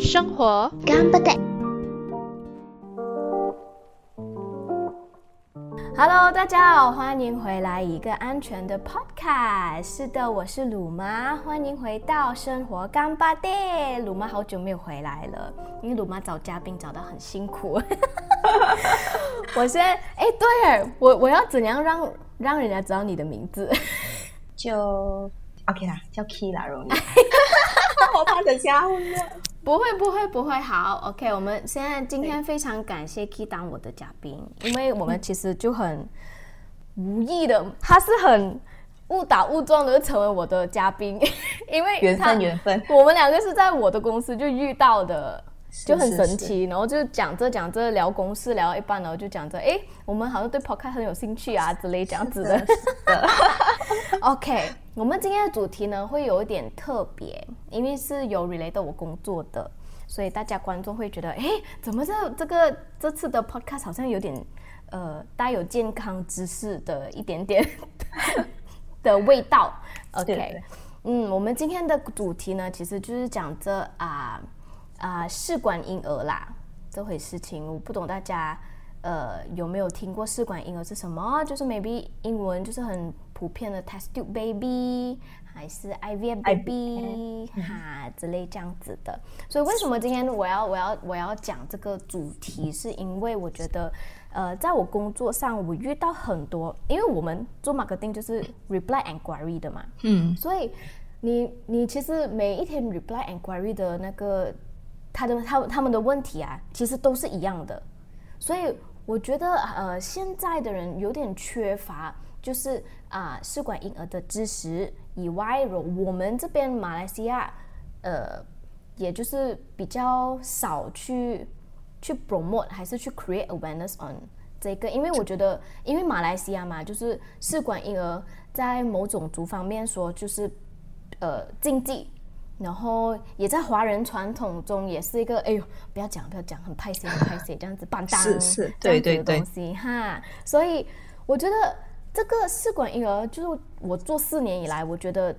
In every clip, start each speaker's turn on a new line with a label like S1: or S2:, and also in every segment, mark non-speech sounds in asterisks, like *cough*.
S1: 生活
S2: 干不得。Hello，大家好，欢迎回来一个安全的 Podcast。是的，我是鲁妈，欢迎回到生活干巴爹。鲁妈好久没有回来了，因为鲁妈找嘉宾找得很辛苦。我先，哎，对，我我要怎样让让人家知道你的名字？
S3: 就 OK 啦，叫 Key 啦，容易。*laughs* 我怕等下后面。
S2: 不会不会不会，好，OK，我们现在今天非常感谢 Key 当我的嘉宾，因为我们其实就很无意的，他是很误打误撞的成为我的嘉宾，*laughs* 因为
S3: 缘分缘分，
S2: 我们两个是在我的公司就遇到的。就很神奇，然后就讲着讲着聊公事聊到一半，然后就讲着，哎，我们好像对 podcast 很有兴趣啊之类这样子的。*laughs* OK，我们今天的主题呢会有一点特别，因为是有 relate 我工作的，所以大家观众会觉得，哎，怎么这这个这次的 podcast 好像有点呃带有健康知识的一点点 *laughs* 的味道。*laughs* OK，嗯，我们今天的主题呢其实就是讲着啊。啊，试管婴儿啦，这回事情我不懂，大家呃有没有听过试管婴儿是什么？就是 maybe 英文就是很普遍的 test tube baby，还是 IVF baby 哈之类这样子的。所以为什么今天我要我要我要讲这个主题？是因为我觉得呃，在我工作上我遇到很多，因为我们做 marketing 就是 reply inquiry 的嘛，嗯，所以你你其实每一天 reply inquiry 的那个。他的他他们的问题啊，其实都是一样的，所以我觉得呃，现在的人有点缺乏，就是啊，试管婴儿的知识以外，我们这边马来西亚呃，也就是比较少去去 promote，还是去 create awareness on 这个，因为我觉得，因为马来西亚嘛，就是试管婴儿在某种族方面说就是呃禁忌。然后也在华人传统中也是一个，哎呦，不要讲不要讲，很派生很派生这样子办当
S3: 是是，对对对，
S2: 东西哈。所以我觉得这个试管婴儿，就是我做四年以来，我觉得，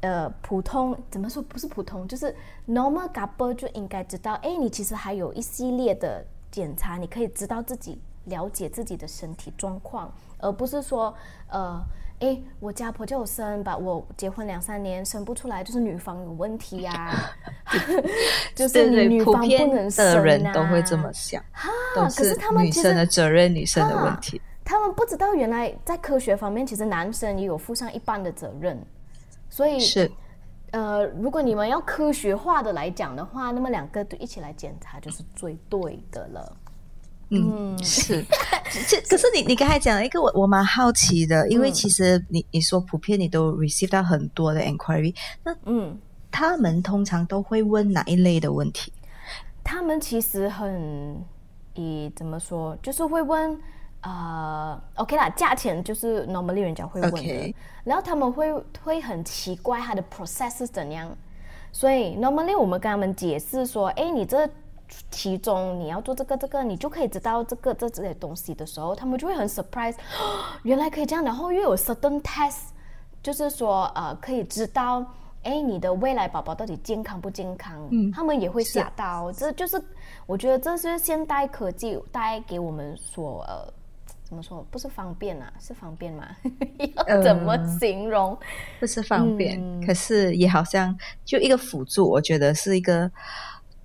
S2: 呃，普通怎么说不是普通，就是 normal couple 就应该知道，哎，你其实还有一系列的检查，你可以知道自己了解自己的身体状况，而不是说，呃。哎，我家婆叫我生吧，我结婚两三年生不出来，就是女方有问题呀，*laughs* 就是女方不能生
S3: 的人都会这么想哈，可是他们女生的责任，女生的问题，
S2: 他们不知道原来在科学方面，其实男生也有负上一半的责任，所以
S3: 是，
S2: 呃，如果你们要科学化的来讲的话，那么两个都一起来检查就是最对的了。
S3: 嗯，是，*laughs* 这可是你你刚才讲了一个我我蛮好奇的，因为其实你你说普遍你都 receive 到很多的 inquiry，那嗯，他们通常都会问哪一类的问题？
S2: 他们其实很，以怎么说，就是会问呃，OK 啦，价钱就是 normally 人家会问的，然后他们会会很奇怪他的 process 是怎样，所以 normally 我们跟他们解释说，哎，你这。其中你要做这个这个，你就可以知道这个这这些东西的时候，他们就会很 surprise，*gasps* 原来可以这样。然后又有 certain test，就是说呃可以知道，哎你的未来宝宝到底健康不健康，嗯，他们也会吓到。这就是我觉得这是现代科技带给我们所呃怎么说，不是方便啊，是方便吗？*laughs* 要怎么形容？
S3: 不是方便，可是也好像就一个辅助，我觉得是一个。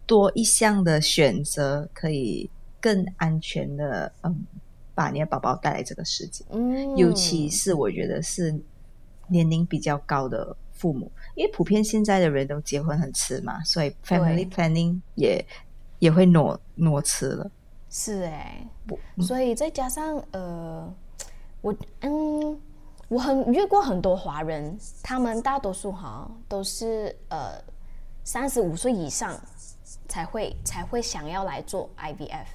S3: 多一项的选择，可以更安全的，嗯，把你的宝宝带来这个世界。嗯，尤其是我觉得是年龄比较高的父母，因为普遍现在的人都结婚很迟嘛，所以 family planning 也也会挪挪迟了。
S2: 是哎，所以再加上呃，我嗯，我很遇过很多华人，他们大多数哈都是呃三十五岁以上。才会才会想要来做 IVF，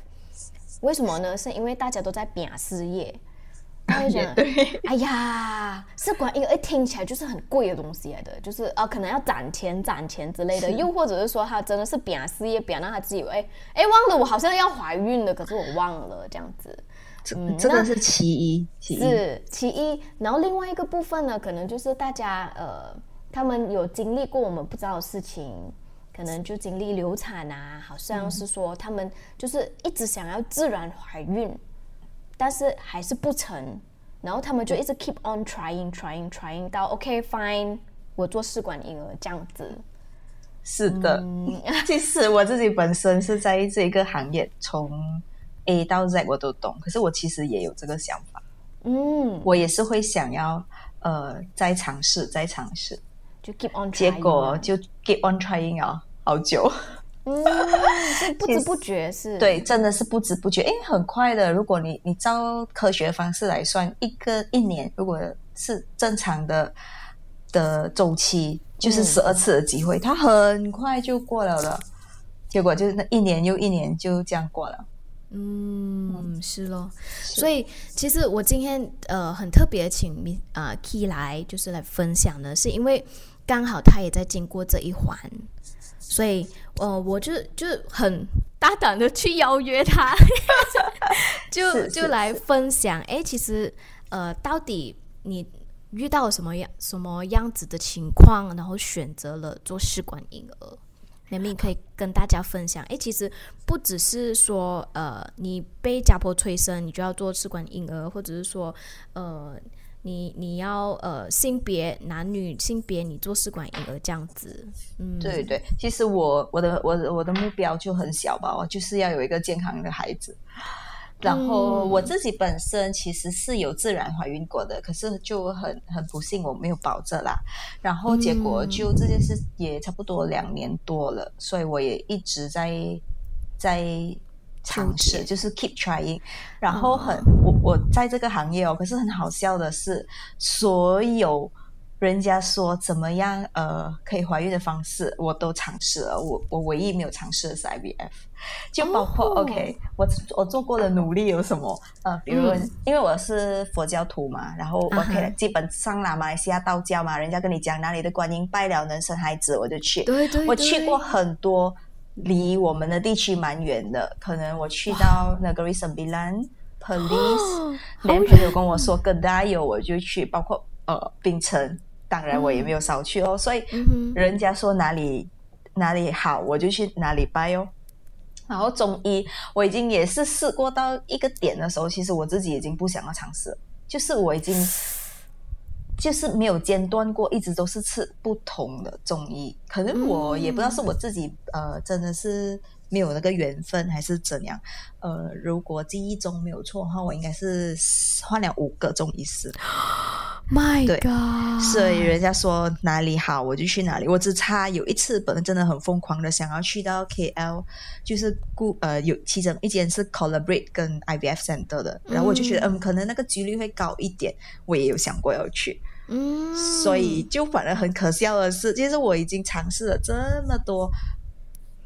S2: 为什么呢？是因为大家都在拼事业，*laughs* 他会觉得，*laughs* 哎呀，试管婴儿一听起来就是很贵的东西来的，就是啊，可能要攒钱攒钱之类的，又或者是说他真的是拼事业，拼让他自己以为，哎，忘了我好像要怀孕了，可是我忘了这样子。
S3: 这
S2: 嗯
S3: 这个
S2: 那
S3: 是其一，其一。
S2: 是其一，然后另外一个部分呢，可能就是大家呃，他们有经历过我们不知道的事情，可能就经历流产啊，好像是说他们就是一直想要自然怀孕，但是还是不成，然后他们就一直 keep on trying trying trying 到 OK fine，我做试管婴儿这样子。
S3: 是的，
S2: 嗯。*laughs*
S3: 其实我自己本身是在这个行业，从 A 到 Z 我都懂，可是我其实也有这个想法，
S2: 嗯，
S3: 我也是会想要呃再尝试，再尝试，
S2: 就 keep on trying，
S3: 结果就 keep on trying 啊，好久。
S2: 嗯，是 *laughs* 不知不觉是，
S3: 对，真的是不知不觉，因为很快的。如果你你照科学方式来算，一个一年如果是正常的的周期，就是
S2: 嗯
S3: 十二次的机会，它很快就过了了。结果就是那一年又一年就这样过了。
S2: 嗯，是咯。所以其实我今天呃很特别请米啊、Key 来就是来分享的，是因为刚好他也在经过这一环，所以呃我就就很大胆的去邀约他，*laughs* 就就来分享。哎，其实呃到底你遇到什么样什么样子的情况，然后选择了做试管婴儿？那么你可以跟大家分享，哎，其实不只是说，呃，你被家婆催生，你就要做试管婴儿，或者是说，呃，你你要呃性别男女性别，你做试管婴儿这样子，嗯，
S3: 对对，其实我我的我我的目标就很小吧，我就是要有一个健康的孩子。然后
S2: 嗯
S3: 我自己本身其实是有自然怀孕过的，可是就很很不幸我没有保着啦。然后结果就这件事也差不多两年多了，所以我也一直在在尝试，就是 keep trying。然后很、我我在这个行业哦，可是很好笑的是，所有人家说怎么样呃可以怀孕的方式，我都尝试了。我我唯一没有尝试的是 IVF，就包括、
S2: 哦。
S3: OK，我我做过的努力有什么？呃，比如、
S2: 嗯
S3: 因为我是佛教徒嘛，然后 OK，、基本上啦，马来西亚道教嘛，人家跟你讲哪里的观音拜了能生孩子，我就去。
S2: 对对，
S3: 我去过很多离我们的地区蛮远的，可能我去到 Negeri Sembilan、Police，
S2: 哦。
S3: 连朋友跟我说跟大家有我就去，包括呃槟城，当然我也没有少去哦。所以人家说哪里哪里好，我就去哪里拜哦。然后中医我已经也是试过到一个点的时候，其实我自己已经不想要尝试了，就是我已经 *laughs* 就是没有间断过，一直都是吃不同的中医。可能我也不知道是我自己、呃真的是没有那个缘分，还是怎样。呃，如果记忆中没有错的话，我应该是换了五个中医师。*gasps*
S2: My
S3: 对
S2: God，
S3: 所以人家说哪里好我就去哪里，我只差有一次本来真的很疯狂的想要去到 KL，就是顾呃有其中一间是 collaborate 跟 IVF center 的，然后我就觉得嗯可能那个几率会高一点，我也有想过要去，
S2: 嗯，
S3: 所以就反而很可笑的是，其实我已经尝试了这么多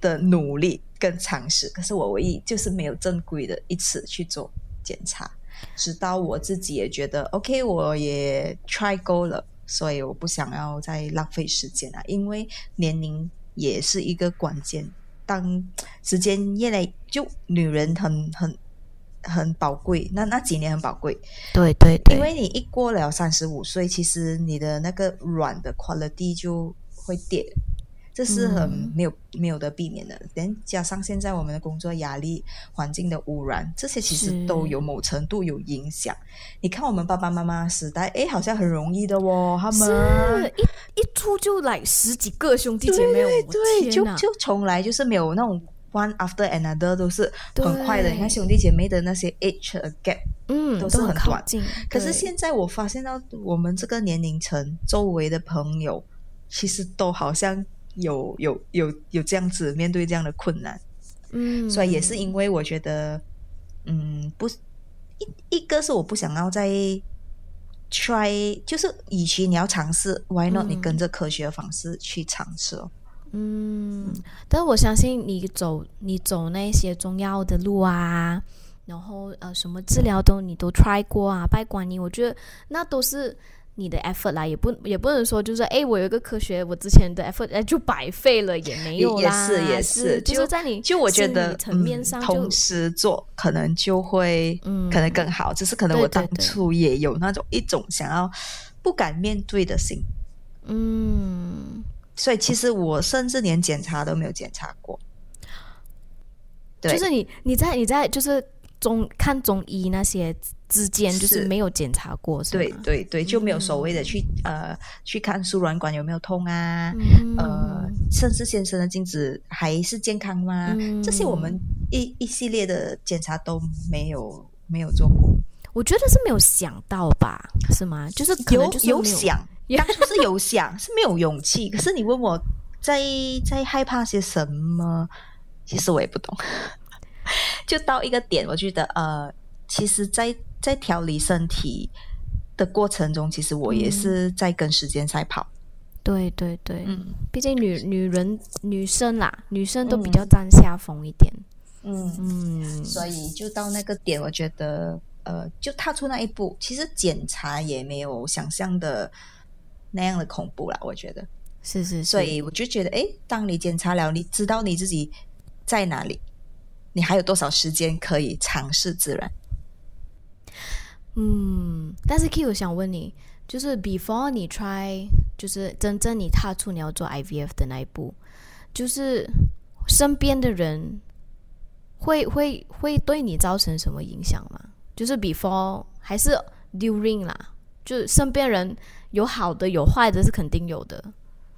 S3: 的努力跟尝试，可是我唯一就是没有正规的一次去做检查。直到我自己也觉得 OK，我也 try 够了，所以我不想要再浪费时间了，因为年龄也是一个关键。当时间越来就女人很很很宝贵，那那几年很宝贵，
S2: 对对对，
S3: 因为你一过了三十五岁，其实你的那个软的 quality 就会跌，这是很
S2: 嗯
S3: 没有、没有的避免的。连加上现在我们的工作压力、环境的污染，这些其实都有某程度有影响。你看我们爸爸妈妈时代，哎，好像很容易的哦，他们
S2: 是一一出就来十几个兄弟姐妹，对
S3: 对，就就从来就是没有那种 one after another 都是很快的。你看兄弟姐妹的那些 age gap。
S2: 嗯
S3: 都是很短可是现在我发现到我们这个年龄层周围的朋友，其实都好像有有有有这样子面对这样的困难，
S2: 嗯，
S3: 所以也是因为我觉得，嗯，不一一个是我不想要再 try，就是与其你要尝试，why not
S2: 嗯。
S3: 你跟着科学的方式去尝试哦？
S2: 嗯，但是我相信你走你走那些中药的路啊，然后呃什么治疗都你都 try 过啊，拜观音，我觉得那都是你的 effort 啦，也不也不能说就是哎，我有一个科学，我之前的 effort 哎就白费了，也没有
S3: 啦，也是也
S2: 是，就是在你
S3: 就我觉得
S2: 层面上，
S3: 同时做可能就会嗯。可能更好，只是可能我当初也有那种一种想要不敢面对的心，
S2: 嗯，
S3: 所以其实我甚至连检查都没有检查过，
S2: 就是你你在你在就是中看中医那些。之间就是没有检查过，
S3: 对对对，就没有所谓的去呃去看输卵管有没有痛啊，呃，甚至先生的精子还是健康吗？这些我们一一系列的检查都没有没有做过。
S2: 我觉得是没有想到吧？是吗？就是
S3: 有有想，*laughs* 当初是有想，是没有勇气。可是你问我在在害怕些什么，其实我也不懂。*laughs* 就到一个点，我觉得呃，其实，在在调理身体的过程中，其实我也是在跟时间赛跑。
S2: 对对对，嗯，毕竟女女人女生啦，女生都比较占下风一点。
S3: 嗯。嗯，所以就到那个点，我觉得呃，就踏出那一步，其实检查也没有想象的那样的恐怖啦。我觉得。
S2: 是是，
S3: 所以我就觉得，哎，当你检查了，你知道你自己在哪里，你还有多少时间可以尝试自然。
S2: 嗯，但是 K，我想问你，就是 before 你 try，就是真正你踏出你要做 IVF 的那一步，就是身边的人会会会对你造成什么影响吗？就是 before 还是 during 啦？就是身边人有好的有坏的，是肯定有的。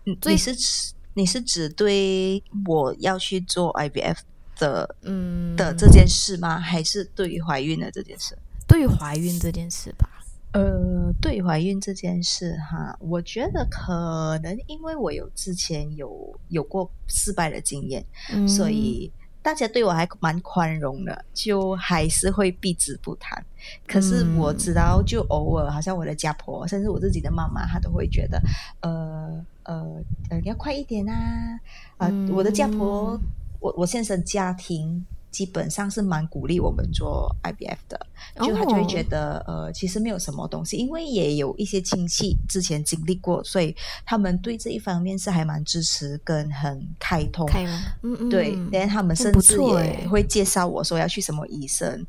S3: 你是指你是指对我要去做 IVF 的嗯的这件事吗？还是对于怀孕的这件事？
S2: 对于怀孕这件事吧，
S3: 呃，对于怀孕这件事哈，我觉得可能因为我有之前有有过失败的经验，所以大家对我还蛮宽容的，就还是会避之不谈。可是我知道，就偶尔，好像我的家婆，甚至我自己的妈妈，她都会觉得，呃呃呃，要快一点啊！啊，我的家婆，我我先生家庭。基本上是蛮鼓励我们做 IBF 的，就他就会觉得呃，其实没有什么东西，因为也有一些亲戚之前经历过，所以他们对这一方面是还蛮支持跟很开通。
S2: 开嗯嗯，
S3: 对，连他们甚至也会介绍我说要去什么医生，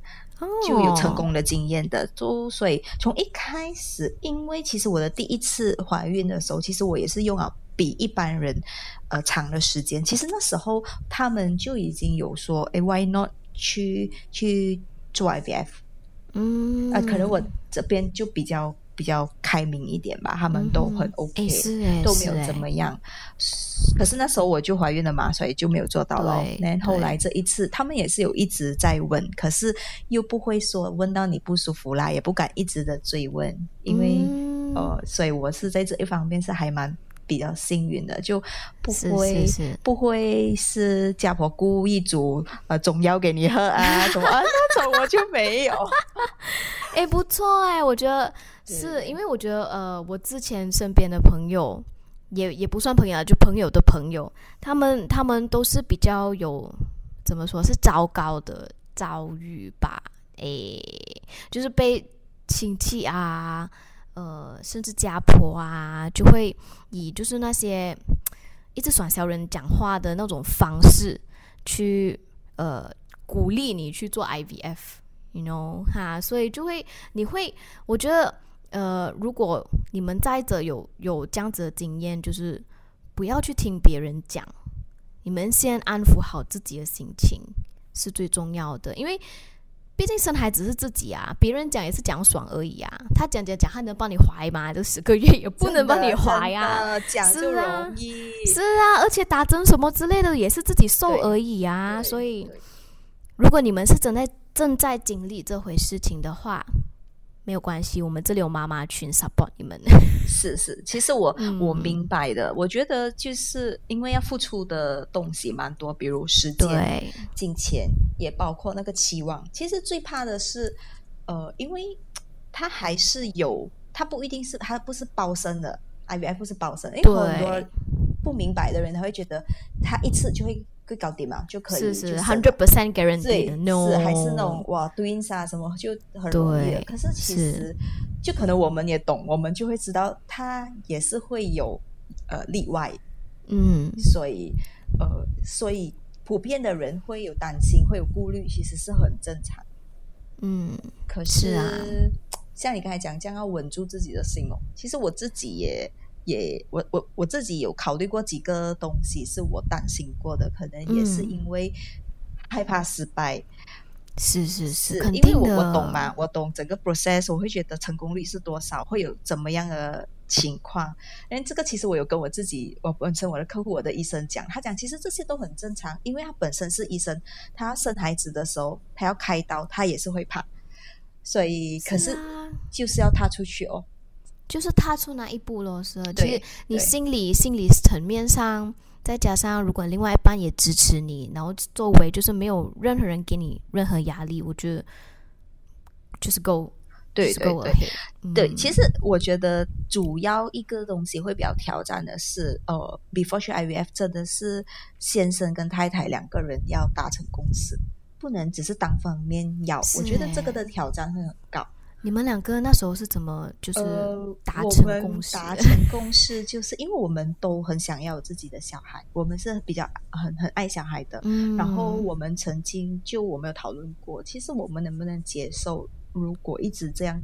S3: 就有成功的经验的。就所以从一开始，因为其实我的第一次怀孕的时候，其实我也是用了。比一般人呃长的时间，其实那时候他们就已经有说，哎，Why not 去去做 IVF？
S2: 嗯，
S3: 啊，可能我这边就比较比较开明一点吧，他们都很 OK，都没有怎么样。可是那时候我就怀孕了嘛，所以就没有做到了。然后来这一次，他们也是有一直在问，可是又不会说问到你不舒服啦，也不敢一直的追问，因为呃，所以我是在这一方面是还蛮。比较幸运的，就不会不会是家婆故意煮呃中药给你喝啊，*laughs* 什么啊那种我就没有。*laughs*
S2: 哎，不错哎，我觉得是因为我觉得呃，我之前身边的朋友也也不算朋友啊，就朋友的朋友，他们他们都是比较有怎么说是糟糕的遭遇吧？哎，就是被亲戚啊。呃，甚至家婆啊，就会以就是那些一直耍小人讲话的那种方式去呃鼓励你去做 IVF，you know 哈，所以就会你会，我觉得呃，如果你们在这有有这样子的经验，就是不要去听别人讲，你们先安抚好自己的心情是最重要的，因为。毕竟生孩子是自己啊，别人讲也是讲爽而已啊。他讲讲讲，他能帮你怀吗？这十个月也不能帮你怀呀。
S3: 讲就容易，
S2: 是啊，而且打针什么之类的也是自己受而已啊。所以，如果你们是正在正在经历这回事情的话，没有关系，我们这里有妈妈群 support 你们。*laughs*
S3: 是是，其实我我明白的。我觉得就是因为要付出的东西蛮多，比如时间、金钱，也包括那个期望。其实最怕的是，呃，因为他还是有，他不一定是他不是包生的，IVF 是包生，因为很多不明白的人他会觉得他一次就会。会搞定嘛，就可以
S2: 是
S3: 就是生
S2: hundred percent
S3: 对
S2: guarantee 的，no，
S3: 是还是那种哇 twins 啊什么就很容易的。可是其实就可能我们也懂，我们就会知道它也是会有呃例外，
S2: 嗯。
S3: 所以呃所以普遍的人会有担心，会有顾虑，其实是很正常。
S2: 嗯
S3: 可
S2: 是啊。
S3: 像你刚才讲，这样要稳住自己的心哦。其实我自己也也我我我自己有考虑过几个东西，是我担心过的，可能也是
S2: 嗯。
S3: 因为害怕失败，
S2: 是是
S3: 是
S2: 肯
S3: 因为我，我懂嘛，我懂整个 process，我会觉得成功率是多少，会有怎么样的情况。但这个其实我有跟我自己，我本身我的客户，我的医生讲，他讲其实这些都很正常，因为他本身是医生，他生孩子的时候，他要开刀，他也是会怕，所以可是
S2: 啊。
S3: 就是要踏出去哦。
S2: 就是踏出那一步咯，是的。其实你心理心理层面上，再加上如果另外一半也支持你，然后作为就是没有任何人给你任何压力，我觉得就是是
S3: 对对
S2: go
S3: 对其实我觉得主要一个东西会比较挑战的是，呃，before 去 IVF 真的是先生跟太太两个人要达成共识，不能只是单方面要。我觉得这个
S2: 欸
S3: 的挑战会很高。
S2: 你们两个那时候是怎么就是
S3: 呃，
S2: 达成共识？
S3: 达成共识就是因为我们都很想要有自己的小孩，我们是比较很很爱小孩的。
S2: 嗯，
S3: 然后我们曾经就我们有讨论过，其实我们能不能接受，如果一直这样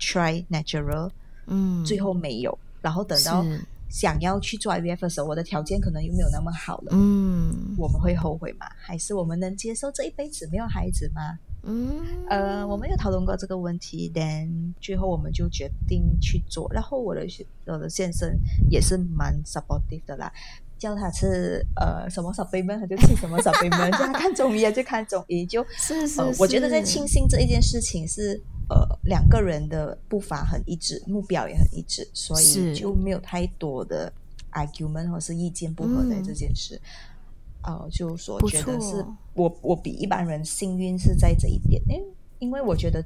S3: try natural，
S2: 嗯，
S3: 最后没有，然后等到想要去做 IVF 的时候，我的条件可能又没有那么好了，
S2: 嗯
S3: 我们会后悔吗？还是我们能接受这一辈子没有孩子吗？
S2: 嗯
S3: 呃，我们有讨论过这个问题，then 最后我们就决定去做。然后我的先我的先生也是蛮 supportive 的啦，叫他吃呃什么 supplement 他就吃什么 *laughs* supplement，叫他看中医啊就看中医，就是呃，我觉得在庆幸这一件事情是呃两个人的步伐很一致，目标也很一致，所以就没有太多的 argument 或是意见不合在
S2: 嗯
S3: 这件事。哦、就是说觉得是我我比一般人幸运是在这一点，因为因为我觉得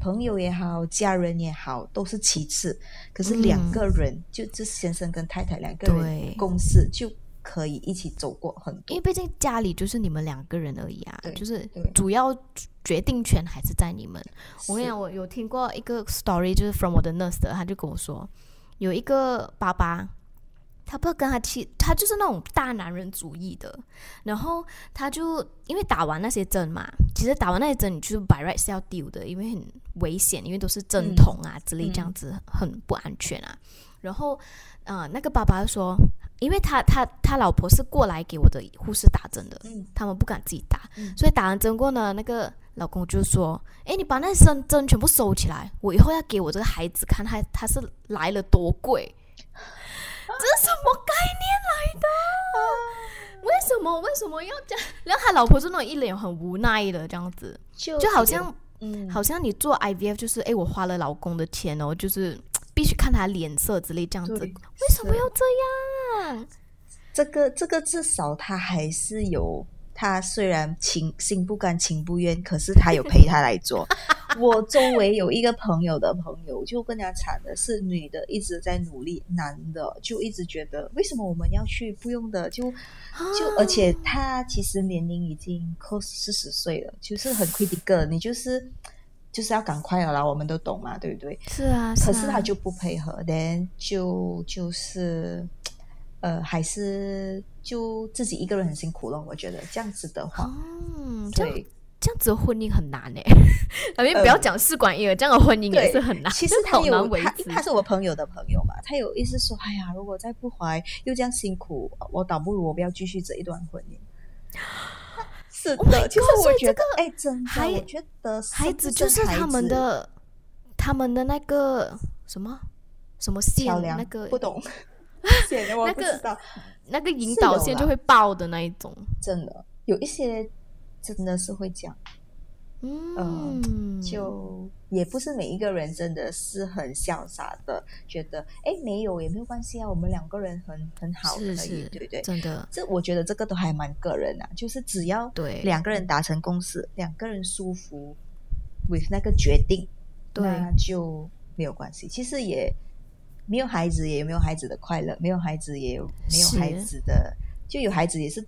S3: 朋友也好，家人也好，都是其次，可是
S2: 嗯。
S3: 两个人、就这先生跟太太两个
S2: 对。
S3: 人共事就可以一起走过很多
S2: 因为。毕竟家里就是你们两个人而已啊
S3: 对，
S2: 就是主要决定权还是在你们。我跟你
S3: 是
S2: 讲，我有听过一个 story，就是 from 我的 nurse 的，他就跟我说，有一个爸爸，他不跟他妻，他就是那种大男人主义的，然后他就因为打完那些针嘛，其实打完那些针你就是 by right 是要丢的，因为很危险，因为都是针筒啊之类，这样子很不安全啊。然后，呃，那个爸爸说，因为他他他老婆是过来给我的护士打针的，
S3: 嗯。
S2: 他们不敢自己打，
S3: 嗯。
S2: 所以打完针过呢，那个老公就说：“哎，你把那些针针全部收起来，我以后要给我这个孩子看他他是来了多贵。”这是什么概念来的？为什么为什么要这样？然后他老婆是那种一脸很无奈的这样子，
S3: 就
S2: 就好像
S3: 嗯，
S2: 好像你做 IVF 就是哎，我花了老公的钱哦，就是 *tsk* 必须看他脸色之类这样子。
S3: 对
S2: 为什么要这样？
S3: 这个这个至少他还是有，他虽然情心不甘情不愿，可是他有陪他来做。我周围有一个朋友的朋友，就更加惨的是，女的一直在努力，男的就一直觉得为什么我们要去？不用的，就就而且他其实年龄已经 close 四十岁了，就是很 critical，你就是就是要赶快了啦，我们都懂嘛，对不对？
S2: 是啊，
S3: 可
S2: 是啊
S3: 是他就不配合，then 就就是呃，还是就自己一个人很辛苦了。我觉得这样子的话，
S2: 嗯，
S3: 对
S2: 这样子的婚姻很难哎。*laughs* I mean，不要讲试管婴儿，这样的婚姻也是很难，
S3: 其实 *laughs* 他
S2: 好
S3: 有。他他是我朋友的朋友嘛，他有意思说，哎呀，如果再不怀又这样辛苦，我倒不如我不要继续这一段婚姻。是
S2: Oh
S3: 的，其实
S2: God，所以这
S3: 我觉得，哎，真的，
S2: 孩
S3: 我觉得
S2: 孩子就是他们的他们的那个什么什么线那个
S3: 不懂 *laughs* 线，我
S2: 那个
S3: 不知道。
S2: 那个引导线就会爆的那一种。
S3: 真的有一些真的是会这样，
S2: 嗯，
S3: 就也不是每一个人真的是很潇洒的，觉得哎没有也没有关系啊，我们两个人很很好，
S2: 是
S3: 可以
S2: 是，
S3: 对不对？
S2: 真的
S3: 这我觉得这个都还蛮个人啊，就是只要
S2: 对
S3: 两个人达成共识，两个人舒服，with 那个决定，
S2: 对
S3: 那就没有关系。其实也没有孩子，也没有孩子的快乐，没有孩子也有没有孩子的，就有孩子也是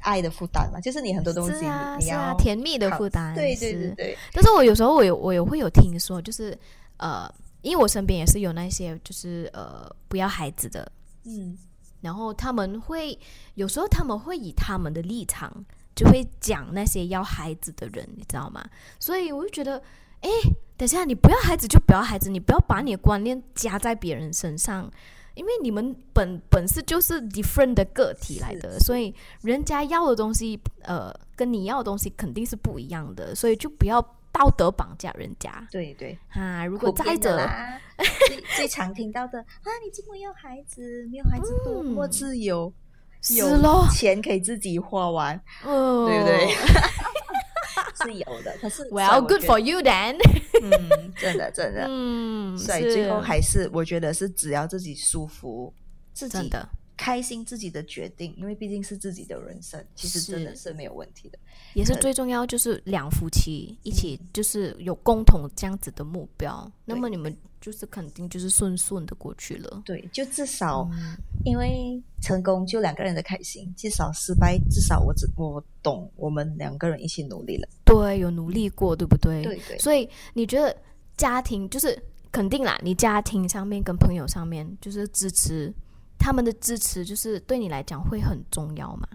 S3: 爱的负担嘛，就是你很多东西
S2: 是啊
S3: 你要
S2: 是啊，甜蜜的负担，
S3: 对对对
S2: 但是我有时候我有我有会有听说，就是呃，因为我身边也是有那些就是呃不要孩子的，
S3: 嗯
S2: 然后他们会有时候他们会以他们的立场就会讲那些要孩子的人，你知道吗？所以我就觉得，哎，等一下你不要孩子就不要孩子，你不要把你的观念加在别人身上。因为你们本本是就是 different 的个体来的，所以人家要的东西，呃，跟你要的东西肯定是不一样的，所以就不要道德绑架人家
S3: 对对。
S2: 啊。如果再者，
S3: 啦，*laughs* 最最常听到的啊，你怎么要孩子？没有孩子多么
S2: 嗯
S3: 自由，
S2: 是
S3: 有
S2: 咯，
S3: 钱可以自己花完，
S2: 哦，
S3: 对不对？*laughs* 是有的，可是？*laughs*
S2: Well, good for you then *laughs*
S3: 嗯，真的真的，
S2: 嗯，
S3: 所以最后还是我觉得是只要自己舒服，自己
S2: 真的
S3: 开心自己的决定，因为毕竟是自己的人生，其实真的
S2: 是
S3: 是没有问题的。
S2: 也是最重要，就是两夫妻一起，就是有共同这样子的目标，那么你们就是肯定就是顺顺的过去了。
S3: 对，就至少
S2: 嗯
S3: 因为成功就两个人的开心，至少失败至少我只我懂，我们两个人一起努力了。
S2: 对，有努力过，对不对？
S3: 对对
S2: 所以你觉得家庭就是肯定啦，你家庭上面跟朋友上面就是支持，他们的支持就是对你来讲会很重要吗？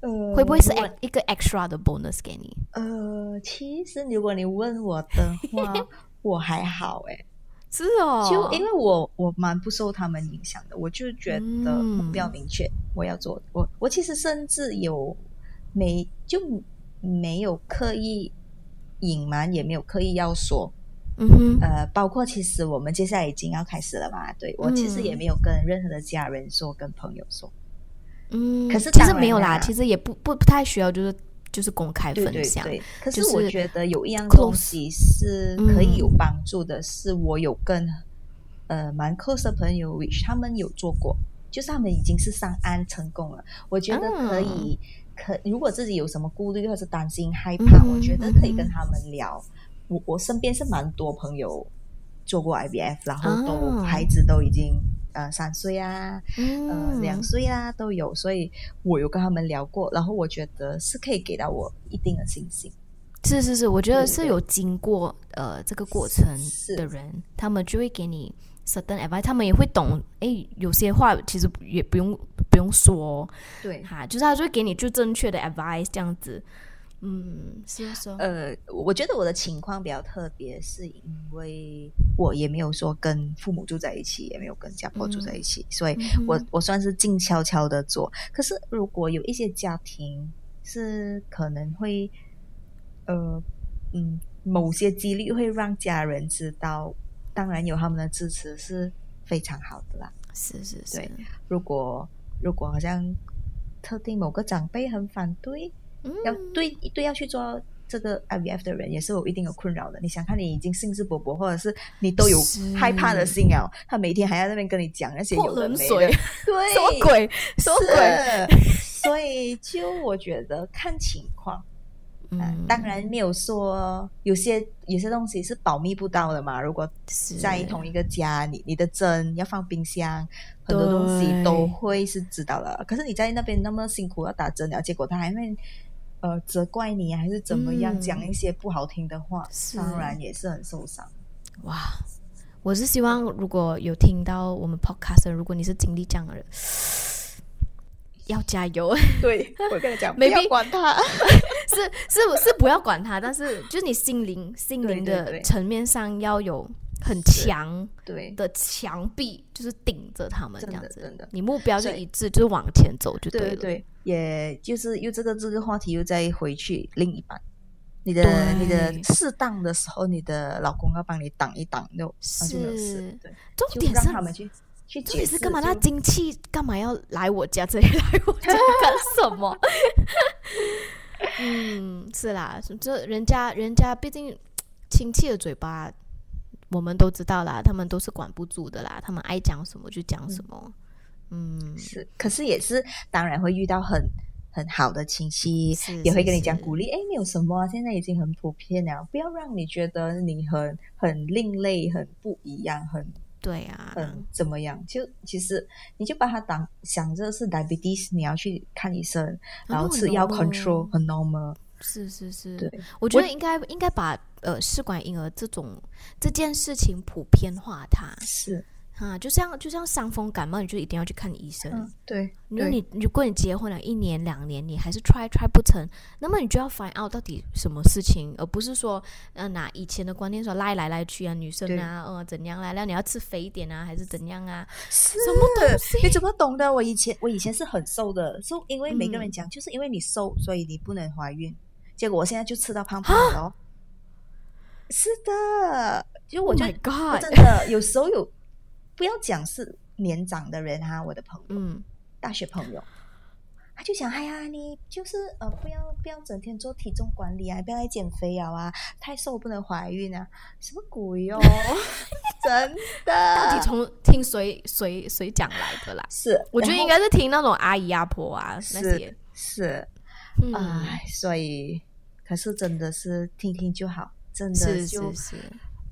S3: 呃
S2: 会不会是一个 extra 的 bonus 给你？
S3: 呃，其实如果你问我的话，*laughs* 我还好诶，
S2: 是哦，
S3: 就因为我我蛮不受他们影响的，我就觉得
S2: 嗯
S3: 目标明确，我要做。我我其实甚至有没就没有刻意隐瞒，也没有刻意要说。
S2: 嗯哼，
S3: 呃，包括其实我们接下来已经要开始了嘛，对我其实也
S2: 嗯
S3: 没有跟任何的家人说，跟朋友说。
S2: 嗯，
S3: 可是
S2: 其实没有啦，其实也不不不太需要，就是就是公开
S3: 对对
S2: 分享。
S3: 对，可
S2: 就是是
S3: 我觉得有一样东西是可以
S2: 嗯
S3: 有帮助的，是我有跟呃蛮 close 的朋友，which 他们有做过，就是他们已经是上岸成功了。我觉得可以，可如果自己有什么顾虑或者担心害怕，
S2: 嗯
S3: 我觉得可以跟他们聊。我我身边是蛮多朋友做过 IVF，然后都、
S2: 啊。
S3: 孩子都已经呃三岁啊，
S2: 嗯，
S3: 呃两岁啊都有，所以我有跟他们聊过，然后我觉得是可以给到我一定的信心。
S2: 是是是，我觉得是有经过呃这个过程
S3: 是
S2: 的人，他们就会给你 certain advice，他们也会懂，诶，有些话其实也不用不用说
S3: 对，
S2: 哈，就是他就会给你就正确的 advice 这样子。嗯，是啊是啊，
S3: 呃，我觉得我的情况比较特别，是因为我也没有说跟父母住在一起，也没有跟家婆住在一起，所以
S2: 嗯
S3: 我我算是静悄悄的做。可是如果有一些家庭是可能会，呃，嗯，某些几率会让家人知道，当然有他们的支持是非常好的啦。
S2: 是是是，
S3: 如果如果好像特定某个长辈很反对，
S2: 嗯
S3: 要对对要去做这个 IVF 的人，也是有一定的困扰的。你想看，你已经兴致勃勃，或者是你都有害怕的心啊，他每天还在那边跟你讲那些
S2: 泼
S3: 有的没的，对，*laughs*
S2: 什么鬼？什么鬼？
S3: 所以就我觉得看情况，嗯、
S2: 嗯，
S3: 当然没有说有些有些东西是保密不到的嘛。如果在同一个家，你你的针要放冰箱，很多东西都会是知道了。可是你在那边那么辛苦要打针了，结果他还会呃责怪你啊，还是怎么样，
S2: 嗯
S3: 讲一些不好听的话，
S2: 是
S3: 当然也是很受伤。
S2: 哇，我是希望如果有听到我们 podcast，如果你是经历这样的人，*sighs* 要加油。
S3: 对我跟你讲，*laughs* 不要管他。*laughs*
S2: 是是是不要管他，但是就是你心灵心灵的层面上要有很强
S3: 对
S2: 的墙壁，就是顶着他们这样子。
S3: 的真的
S2: 你目标就一致，就是往前走就对了。
S3: 对对，也就是又这个这个话题又再回去另一半。你的你的适当的时候，你的老公要帮你挡一挡，就那就没有事
S2: 是。
S3: 对，
S2: 重点是
S3: 让他们去去
S2: 重
S3: 解释。
S2: 点是干嘛？那
S3: 就
S2: 精气干嘛要来我家这里 *laughs* 来我家干什么？*laughs* 嗯，是啦，这人家人家毕竟亲戚的嘴巴，我们都知道啦，他们都是管不住的啦，他们爱讲什么就讲什么。嗯，
S3: 是，可是也是当然会遇到很很好的亲戚，也会跟你讲鼓励。哎，没有什么啊，现在已经很普遍了，不要让你觉得你很很另类、很不一样、很
S2: 对啊，
S3: 很，怎么样？就其实你就把它当想着是 diabetes，你要去看医生，然后吃药 control 很 normal。
S2: 是是是，
S3: 对，
S2: 我觉得应该应该把呃试管婴儿这种这件事情普遍化它。
S3: 是。
S2: 啊，就像就像伤风感冒，你就一定要去看医生。
S3: 对，
S2: 因为你如果你结婚了一年两年，你还是 try try 不成，那么你就要 find out 到底什么事情，而不是说呃拿以前的观念说赖来来去啊，女生啊，呃怎样来，了你要吃肥一点啊，还是怎样啊？
S3: 什
S2: 么东西？
S3: 你怎么懂的？我以前我以前是很瘦的，是因为每个人讲，就是因为你瘦，所以你不能怀孕。结果我现在就吃到胖胖了。是的，就我觉得真的有时候有。不要讲是年长的人哈，我的朋友，嗯，大学朋友，他就想，哎呀，你就是呃，不要不要整天做体重管理啊，不要来减肥啊，啊，太瘦不能怀孕啊，什么鬼哦，*laughs* 真的，
S2: 到底从听谁谁谁讲来的啦？
S3: 是，
S2: 我觉得应该是听那种阿姨阿婆啊那些，
S3: 是，哎，所以，可是真的是听听就好，真的
S2: 就是，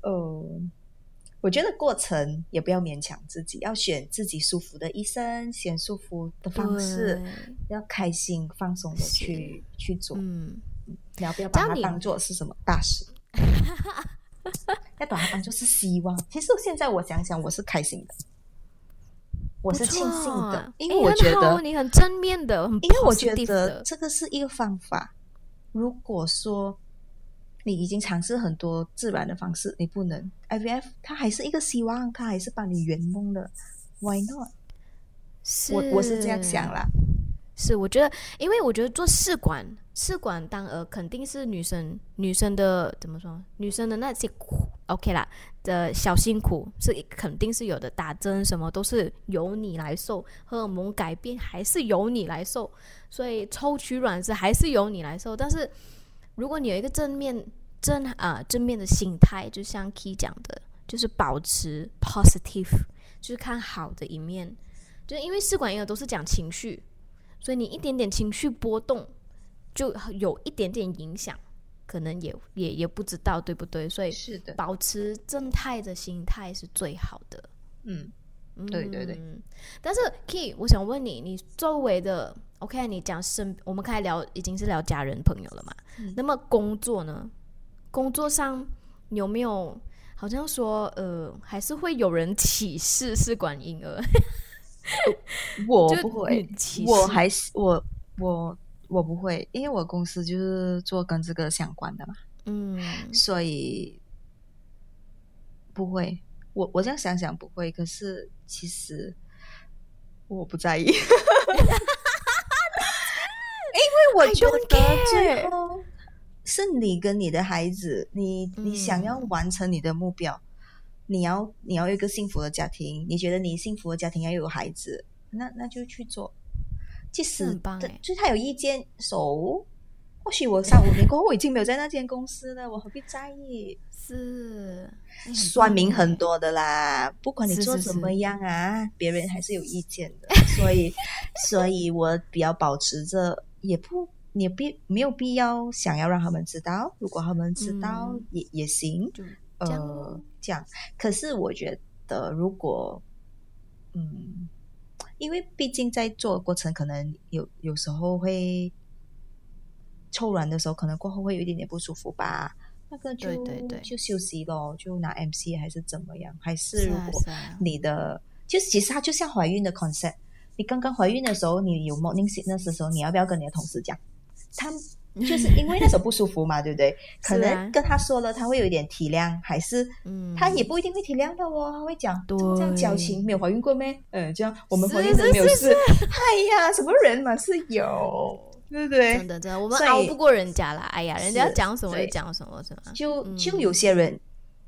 S3: 哦。我觉得过程也不要勉强自己，要选自己舒服的医生，选舒服的方式，要开心放松的去去做。嗯，你要不要把它当做是什么大事？*laughs* 要把它当做是希望。其实现在我想想，我是开心的，我是庆幸的，因为我觉得
S2: 你很正面的，
S3: 因为我觉得这个是一个方法。如果说。你已经尝试很多自然的方式，你不能 IVF，它还是一个希望，它还是帮你圆梦的，Why not？
S2: 是，
S3: 我我是这样想啦。
S2: 是，我觉得，因为我觉得做试管，试管当儿肯定是女生，女生的怎么说？女生的那些苦，OK 啦的小辛苦是肯定是有的，打针什么都是由你来受，荷尔蒙改变还是由你来受，所以抽取卵子还是由你来受，但是。如果你有一个正面正啊正面的心态，就像 Key 讲的，就是保持 positive，就是看好的一面。就是因为试管婴儿都是讲情绪，所以你一点点情绪波动，就有一点点影响，可能也也也不知道对不对？所以
S3: 是的，
S2: 保持正态的心态是最好的。
S3: 嗯，对对对。
S2: 但是 Key，我想问你，你周围的。OK，你讲身，我们开始聊，已经是聊家人朋友了嘛？那么工作呢？工作上有没有好像说，呃，还是会有人歧视试管婴儿？*laughs*
S3: 我不会，我还是我我我不会，因为我公司就是做跟这个相关的嘛。嗯，所以不会。我我这样想想不会，可是其实我不在意。*laughs* 我觉得最后是你跟你的孩子，你你想要完成你的目标，你要你要一个幸福的家庭，你觉得你幸福的家庭要有孩子，那那就去做。即使就他有意见，手或许我三五年过后我已经没有在那间公司了，我何必在意？
S2: 是
S3: 酸民很多的啦，不管你做怎么样啊，别人还是有意见的，所以 *laughs* 所以我比较保持着。也不，也必没有必要想要让他们知道。如果他们知道也也行，呃，这样。可是我觉得，如果，嗯，因为毕竟在做过程，可能有有时候会抽软的时候，可能过后会有一点点不舒服吧。那个就对对就休息咯，就拿 MC 还是怎么样？还是如果你的，就其实它就像怀孕的 concept。你刚刚怀孕的时候，你有 morning sickness 的时候，你要不要跟你的同事讲？他 *laughs* 就是因为那时候不舒服嘛，对不对？*laughs* 可能跟他说了，他会有一点体谅，还是他也不一定会体谅的哦。他会讲这样矫情，没有怀孕过咩？嗯，这样我们怀孕都没有事。哎呀，什么人嘛是有，对不对？
S2: 真的真的，我们熬不过人家啦。哎呀，人家讲什么就讲什么，是吗？
S3: 就就有些人。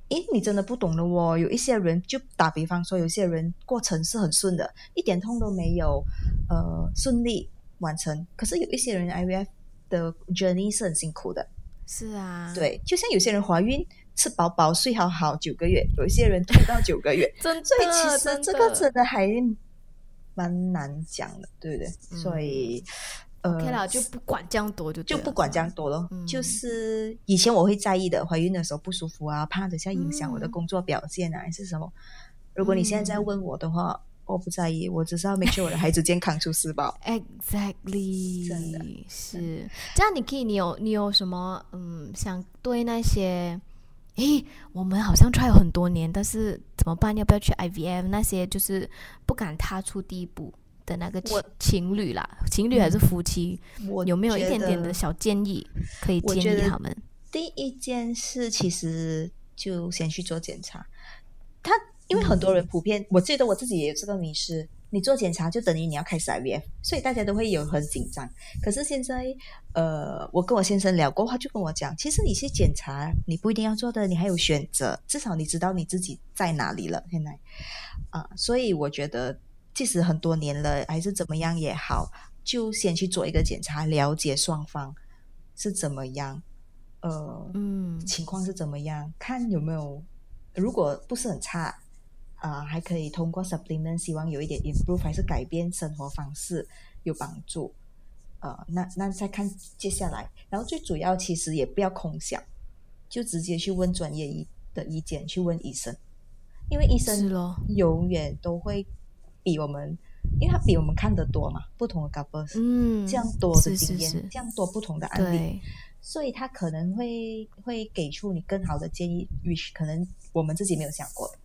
S3: 诶，你真的不懂了哦。有一些人，就打比方说，有些人过程是很顺的，一点痛都没有，呃，顺利完成。可是有一些人 IVF 的 journey 是很辛苦的。
S2: 是啊，
S3: 对，就像有些人怀孕吃饱饱睡好好九个月，有一些人痛到九个月。*laughs*
S2: 真的，
S3: 所以其实这个真的还蛮难讲的，对不对？所以。
S2: OK 了，就不管这样多就
S3: 就不管这样多了。就是以前我会在意的，怀孕的时候不舒服啊，怕等下影响我的工作表现啊，还是什么？如果你现在在问我的话，我不在意，我只是要 make sure 我的孩子健康出世吧。*laughs*
S2: Exactly，
S3: 真的
S2: 是这样。你可以，你有你有什么嗯，想对那些，诶，我们好像 try 了很多年，但是怎么办？要不要去 IVF？那些就是不敢踏出第一步的那个情情侣啦，情侣还是夫妻，
S3: 我
S2: 有没有一点点的小建议可以建议他们？
S3: 第一件事其实就先去做检查。他因为很多人普遍，我记得我自己也有这个迷失，你做检查就等于你要开始 IVF，所以大家都会有很紧张。可是现在，呃，我跟我先生聊过，他就跟我讲，其实你去检查，你不一定要做的，你还有选择，至少你知道你自己在哪里了。现在啊、所以我觉得，即使很多年了，还是怎么样也好，就先去做一个检查，了解双方是怎么样。呃，
S2: 嗯。
S3: 情况是怎么样，看有没有，如果不是很差，啊、还可以通过 supplement，希望有一点 improve，还是改变生活方式有帮助，呃，那那再看接下来，然后最主要其实也不要空想，就直接去问专业医的意见，去问医生，因为医生
S2: 是咯，
S3: 永远都会比我们，因为他比我们看得多嘛，不同的 couples，、
S2: 嗯，
S3: 这样多的经验，
S2: 是。是
S3: 这样多不同的案例，所以他可能会会给出你更好的建议，which 可能我们自己没有想过。的，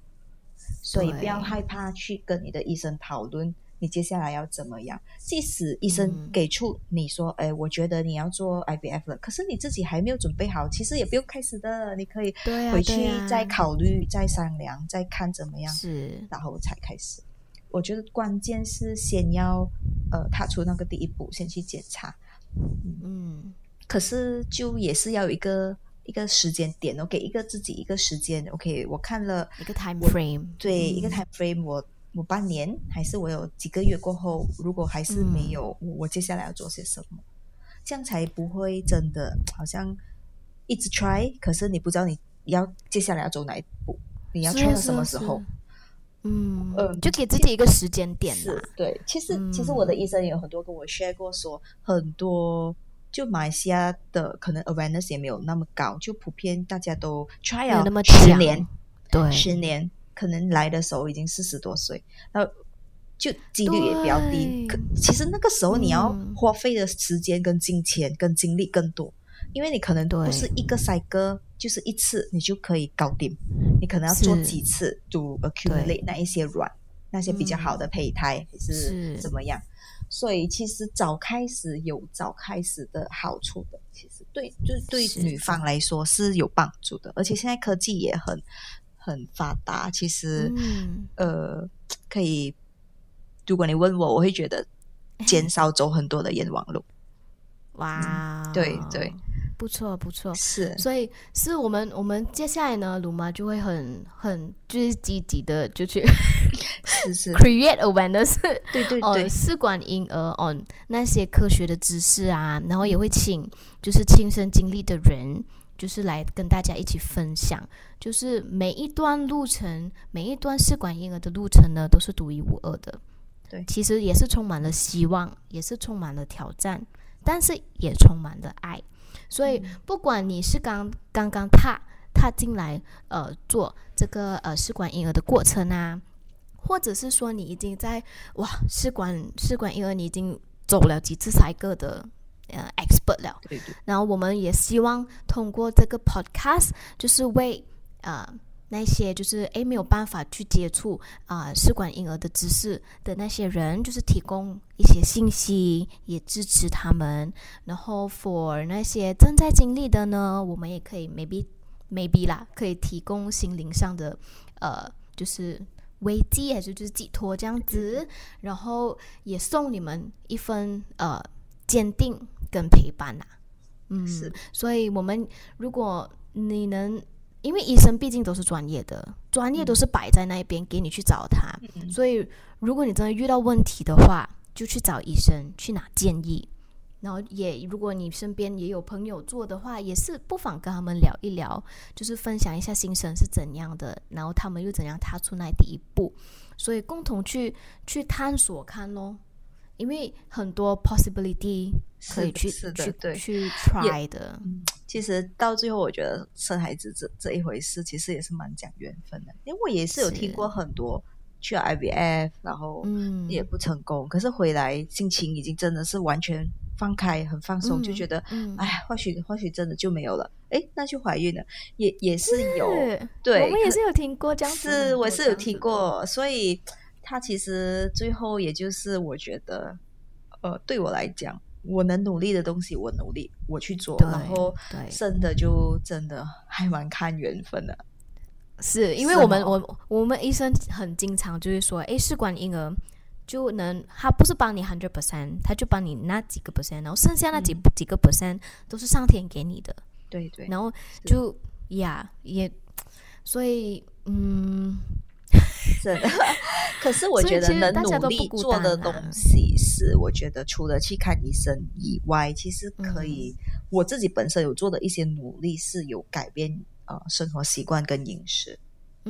S3: 所以不要害怕去跟你的医生讨论你接下来要怎么样。即使医生
S2: 嗯。
S3: 给出你说，哎、我觉得你要做 IVF 了，可是你自己还没有准备好，其实也不用开始的，你可以回去再考虑、再商量、再看怎么样，
S2: 是。
S3: 然后才开始。我觉得关键是先要呃踏出那个第一步，先去检查。
S2: 嗯
S3: 可是就也是要有一个一个时间点哦，给一个自己一个时间。OK，我看了
S2: 一个 time frame，
S3: 对、
S2: 嗯
S3: 一个 time frame，我我半年还是我有几个月过后，如果还是没有，我我接下来要做些什么，这样才不会真的好像一直 try，可是你不知道你要接下来要走哪一步，你要 try 到什么时候
S2: 是？嗯，
S3: 嗯
S2: 就给自己一个时间点
S3: 是
S2: 啦。
S3: 对，其实、
S2: 嗯
S3: 其实我的医生也有很多跟我 share 过说，很多就马来西亚的可能 awareness 也没有那么高，就普遍大家都 try 了
S2: 没有那么
S3: 十年，
S2: 对，
S3: 十年，可能来的时候已经四十多岁，然后就几率也比较低。可其实那个时候你要
S2: 嗯
S3: 花费的时间、跟金钱、跟精力更多，因为你可能
S2: 对
S3: 不是一个赛歌，就是一次你就可以搞定，你可能要做几次，to accumulate 那一些卵，那些比较好的胚胎，还是
S2: 是。
S3: 怎么样？所以其实早开始有早开始的好处的，其实对就是。对女方来说是有帮助的，而且现在科技也很很发达，其实、
S2: 嗯，
S3: 呃可以，如果你问我，我会觉得减少走很多的冤枉路，
S2: 哇，
S3: 嗯对对，
S2: 不错不错。
S3: 是
S2: 所以是我们我们接下来呢，鲁妈就会很很就是积极的就去 *laughs*
S3: 是是，*laughs*
S2: create awareness *laughs*
S3: 对对
S2: 哦
S3: 对，
S2: 试管婴儿 on 那些科学的知识啊，然后也会请就是亲身经历的人，就是来跟大家一起分享，就是每一段路程，每一段试管婴儿的路程呢，都是独一无二的。
S3: 对
S2: 其实也是充满了希望，也是充满了挑战，但是也充满了爱。所以，不管你是刚刚刚踏踏进来，呃，做这个呃试管婴儿的过程啊，或者是说你已经在哇试管试管婴儿你已经走了几次才个的呃 expert 了，
S3: 对对。
S2: 然后我们也希望通过这个 podcast，就是为呃那些就是诶没有办法去接触啊、试管婴儿的知识的那些人，就是提供一些信息，也支持他们。然后 for 那些正在经历的呢，我们也可以 maybe maybe 啦，可以提供心灵上的呃就是。危机还是就是寄托这样子，然后也送你们一份呃坚定跟陪伴呐、嗯，
S3: 是
S2: 所以我们如果你能，因为医生毕竟都是专业的，专业都是摆在那边给你去找他，
S3: 嗯
S2: 所以如果你真的遇到问题的话，就去找医生去拿建议。然后也，如果你身边也有朋友做的话，也是不妨跟他们聊一聊，就是分享一下心声是怎样的，然后他们又怎样踏出那第一步，所以共同去去探索看咯。因为很多 possibility 可以去去去 try 的。
S3: 其实到最后，我觉得生孩子这这一回事，其实也是蛮讲缘分的。因为我也是有听过很多去 IVF，然后也不成功，可是回来心情已经真的是完全放开，很放松，就觉得，哎呀，或许或许真的就没有了。哎，那就怀孕了，也也是有，对，
S2: 我们也是有听过这样子，
S3: 是我是有听过，所以。他其实最后也就是我觉得，呃，对我来讲，我能努力的东西我努力，我去做，然后剩的就真的 *laughs* 还蛮看缘分的。
S2: 是因为我们我我们医生很经常就是说，哎，试管婴儿就能他不是帮你 hundred percent，他就帮你那几个 percent，然后剩下那几几个 percent 都是上天给你的。
S3: 对对。
S2: 然后就呀也，所以嗯。
S3: 真的，*laughs* 可是我觉得能努力做的东西是，我觉得除了去看医生以外，其实可以我自己本身有做的一些努力，是有改变呃生活习惯跟饮食。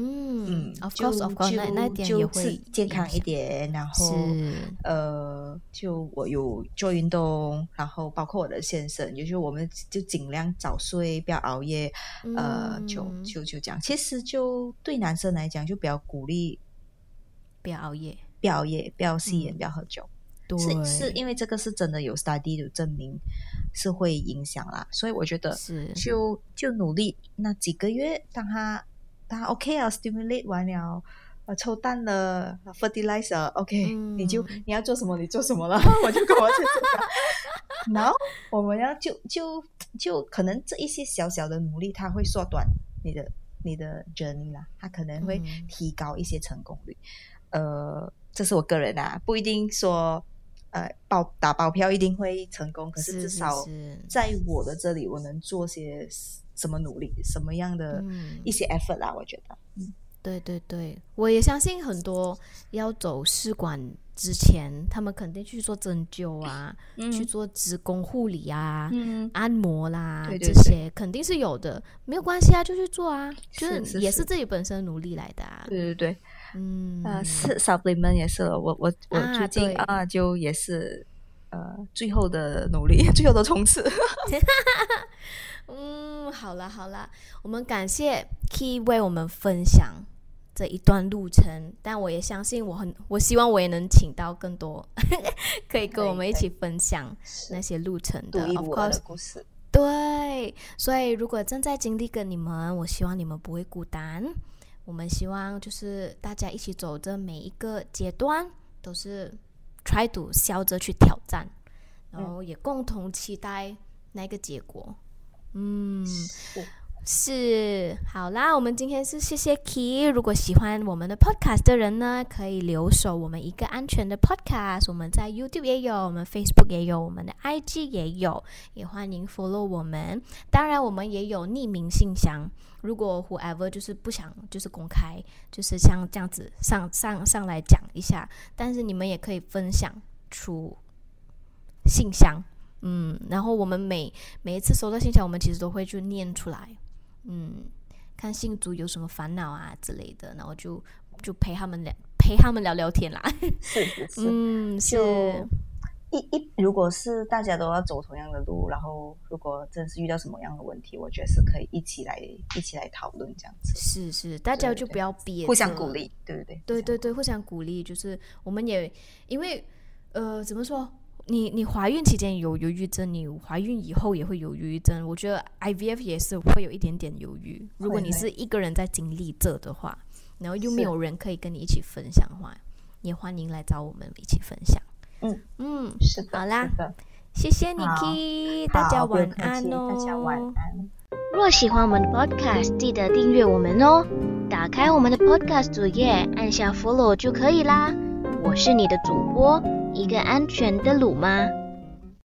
S2: 嗯嗯，
S3: 就
S2: 就就
S3: 会健康一点，然后呃，就我有做运动，然后包括我的先生，也就是我们就尽量早睡，不要熬夜，呃，就就就这样。其实就对男生来讲，就比较鼓励。
S2: 不要熬夜，
S3: 不要熬夜，不要吸烟，不要喝酒。是是因为这个是真的有 study 的证明是会影响啦，所以我觉得
S2: 是。
S3: 就就努力那几个月，当他。他 OK 啊，stimulate 完了，呃，抽蛋了，fertilizer，OK，你就你要做什么，你做什么了，*laughs* 我就跟我去做。*laughs* 然后我们要就就就可能这一些小小的努力，它会缩短你的你的 journey 啦，它可能会提高一些成功率。呃，这是我个人啊，不一定说呃保打保票一定会成功，可是至少在我的这里，我能做些。什么努力，什么样的一些 effort 啦？我觉得，嗯，
S2: 对对对，我也相信很多要走试管之前，他们肯定去做针灸啊，去做子宫护理啊，按摩啦，这些肯定是有的，没有关系啊，就去做啊，就是也是自己本身努力来的啊。
S3: 对对对，嗯，呃，是 supplement 也是，我我我最近啊，就也是呃，最后的努力，*laughs* 最后的冲刺。*laughs* *laughs*
S2: 嗯，好了好了，我们感谢 Key 为我们分享这一段路程，但我也相信，我很我希望我也能请到更多 *laughs* 可以跟我们一起分享那些路程的
S3: Of course。
S2: 对，所以如果正在经历跟你们，我希望你们不会孤单。我们希望就是大家一起走这每一个阶段，都是 try to 笑着去挑战，然后也共同期待那个结果。嗯，嗯是好啦，我们今天是谢谢 Key。如果喜欢我们的 Podcast 的人呢，可以留守我们一个安全的 Podcast。我们在 YouTube 也有，我们 Facebook 也有，我们的 IG 也有，也欢迎 follow 我们。当然，我们也有匿名信箱。如果 Whoever 就是不想就是公开，就是像这样子上上上来讲一下，但是你们也可以分享出信箱。嗯，然后我们每每一次收到信条，我们其实都会去念出来，嗯，看信主有什么烦恼啊之类的，然后就就陪他们聊，陪他们聊聊天啦。
S3: 是 *laughs* 是是，嗯，是。一一，如果是大家都要走同样的路，然后如果真是遇到什么样的问题，我觉得是可以一起来一起来讨论这样子。
S2: 是是，大家就不要憋，
S3: 互相鼓励，对不对？
S2: 对对对，互相鼓励，就是我们也因为呃，怎么说？你你怀孕期间有忧郁症，你怀孕以后也会有忧郁症。我觉得 IVF 也是会有一点点犹豫。如果你是一个人在经历这的话，然后又没有人可以跟你一起分享的话，也欢迎来找我们一起分享。
S3: 嗯
S2: 嗯，
S3: 是的，
S2: 好啦，谢谢你 K，大家晚安哦。
S3: 大家晚安。
S1: 若喜欢我们的 Podcast，记得订阅我们哦。打开我们的 Podcast 主页，按下 Follow 就可以啦。我是你的主播。一个安全的鲁吗？